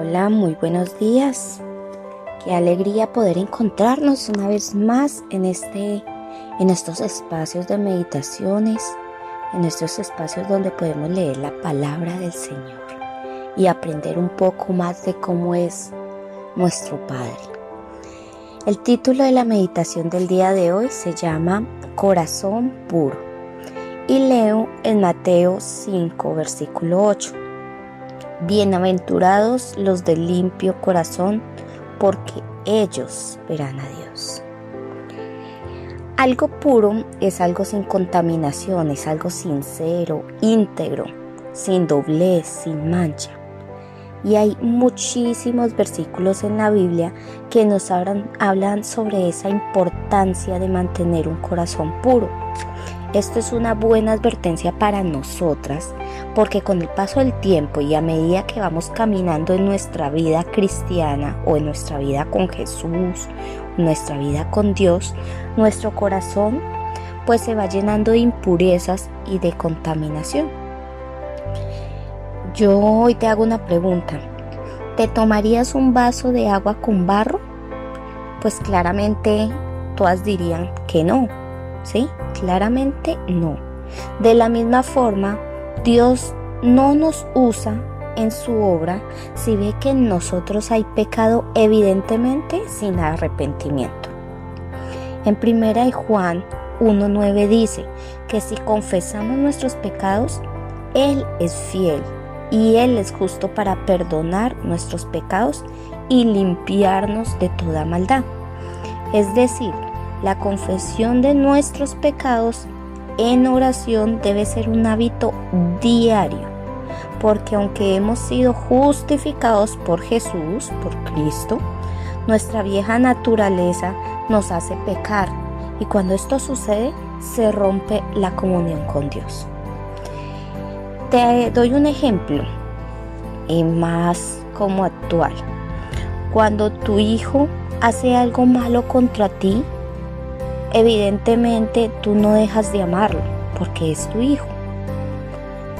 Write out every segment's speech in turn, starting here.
Hola, muy buenos días. Qué alegría poder encontrarnos una vez más en este en estos espacios de meditaciones, en estos espacios donde podemos leer la palabra del Señor y aprender un poco más de cómo es nuestro Padre. El título de la meditación del día de hoy se llama Corazón puro y leo en Mateo 5, versículo 8. Bienaventurados los de limpio corazón, porque ellos verán a Dios. Algo puro es algo sin contaminación, es algo sincero, íntegro, sin doblez, sin mancha. Y hay muchísimos versículos en la Biblia que nos hablan, hablan sobre esa importancia de mantener un corazón puro. Esto es una buena advertencia para nosotras porque con el paso del tiempo y a medida que vamos caminando en nuestra vida cristiana o en nuestra vida con Jesús, nuestra vida con Dios, nuestro corazón pues se va llenando de impurezas y de contaminación. Yo hoy te hago una pregunta. ¿Te tomarías un vaso de agua con barro? Pues claramente todas dirían que no ¿Sí? Claramente no. De la misma forma, Dios no nos usa en su obra si ve que en nosotros hay pecado evidentemente sin arrepentimiento. En primera de Juan 1.9 dice que si confesamos nuestros pecados, Él es fiel y Él es justo para perdonar nuestros pecados y limpiarnos de toda maldad. Es decir, la confesión de nuestros pecados en oración debe ser un hábito diario, porque aunque hemos sido justificados por Jesús, por Cristo, nuestra vieja naturaleza nos hace pecar y cuando esto sucede se rompe la comunión con Dios. Te doy un ejemplo y más como actual. Cuando tu hijo hace algo malo contra ti, evidentemente tú no dejas de amarlo porque es tu hijo.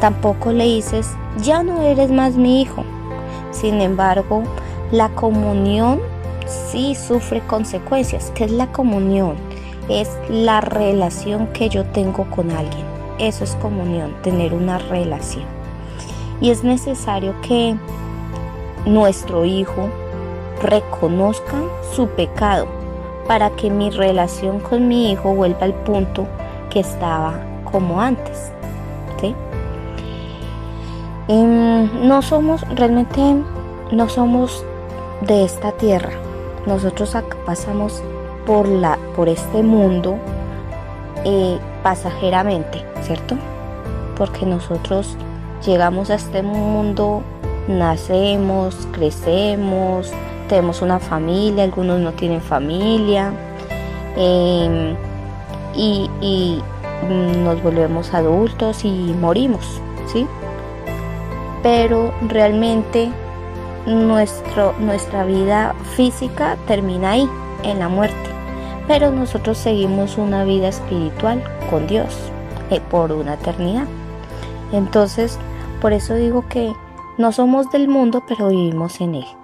Tampoco le dices, ya no eres más mi hijo. Sin embargo, la comunión sí sufre consecuencias. ¿Qué es la comunión? Es la relación que yo tengo con alguien. Eso es comunión, tener una relación. Y es necesario que nuestro hijo reconozca su pecado para que mi relación con mi hijo vuelva al punto que estaba como antes. Em, no somos, realmente no somos de esta tierra. Nosotros acá pasamos por, la, por este mundo eh, pasajeramente, ¿cierto? Porque nosotros llegamos a este mundo, nacemos, crecemos, tenemos una familia, algunos no tienen familia em, y, nos volvemos adultos y morimos, ¿sí? Pero realmente nuestro, nuestra vida física termina ahí, en la muerte. Pero nosotros seguimos una vida espiritual con Dios eh, por una eternidad. Entonces, por eso digo que no somos del mundo, pero vivimos en él.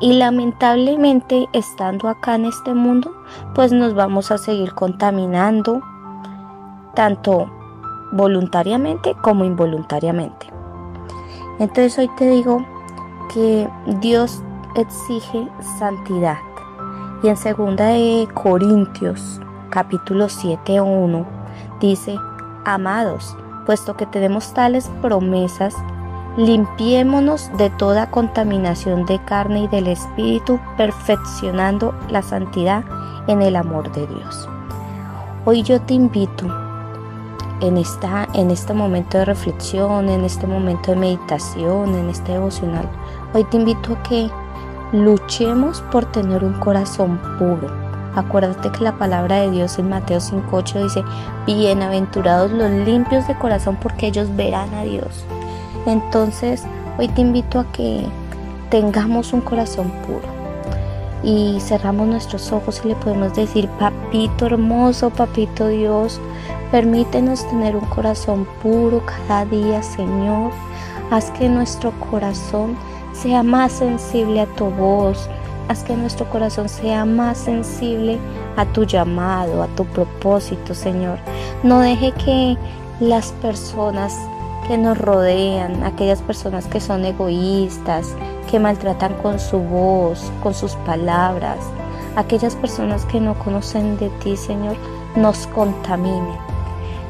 Y lamentablemente estando acá en este mundo, pues nos vamos a seguir contaminando tanto voluntariamente como involuntariamente. Entonces hoy te digo que Dios exige santidad. Y en 2 de Corintios capítulo 7 1 dice, amados, puesto que tenemos tales promesas, Limpiémonos de toda contaminación de carne y del espíritu, perfeccionando la santidad en el amor de Dios. Hoy yo te invito en, esta, en este momento de reflexión, en este momento de meditación, en este devocional, hoy te invito a que luchemos por tener un corazón puro. Acuérdate que la palabra de Dios en Mateo 5.8 dice, bienaventurados los limpios de corazón porque ellos verán a Dios. Entonces, hoy te invito a que tengamos un corazón puro y cerramos nuestros ojos y le podemos decir, papito hermoso, papito Dios, permítenos tener un corazón puro cada día, Señor. Haz que nuestro corazón sea más sensible a tu voz, haz que nuestro corazón sea más sensible a tu llamado, a tu propósito, Señor. No deje que las personas que nos rodean, aquellas personas que son egoístas, que maltratan con su voz, con sus palabras, aquellas personas que no conocen de ti, Señor, nos contaminen.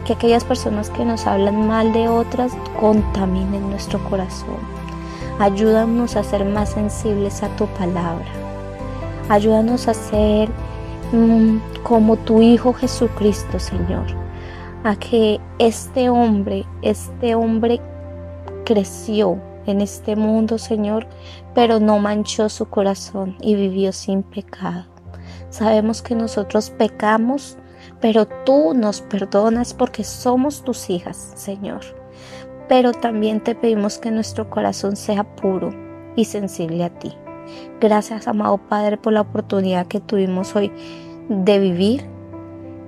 Que aquellas personas que nos hablan mal de otras contaminen nuestro corazón. Ayúdanos a ser más sensibles a tu palabra. Ayúdanos a ser mm, como tu Hijo Jesucristo, Señor. A que este hombre, este hombre creció en este mundo, Señor, pero no manchó su corazón y vivió sin pecado. Sabemos que nosotros pecamos, pero tú nos perdonas porque somos tus hijas, Señor. Pero también te pedimos que nuestro corazón sea puro y sensible a ti. Gracias, amado Padre, por la oportunidad que tuvimos hoy de vivir.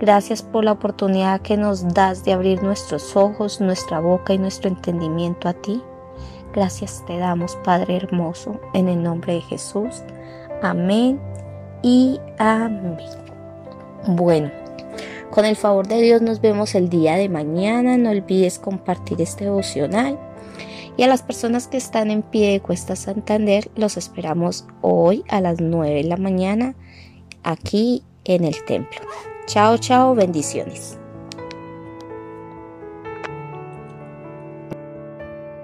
Gracias por la oportunidad que nos das de abrir nuestros ojos, nuestra boca y nuestro entendimiento a ti. Gracias te damos, Padre hermoso, en el nombre de Jesús. Amén y amén. Bueno, con el favor de Dios nos vemos el día de mañana. No olvides compartir este devocional. Y a las personas que están en pie de Cuesta Santander, los esperamos hoy a las 9 de la mañana aquí en el templo. Chao, chao, bendiciones.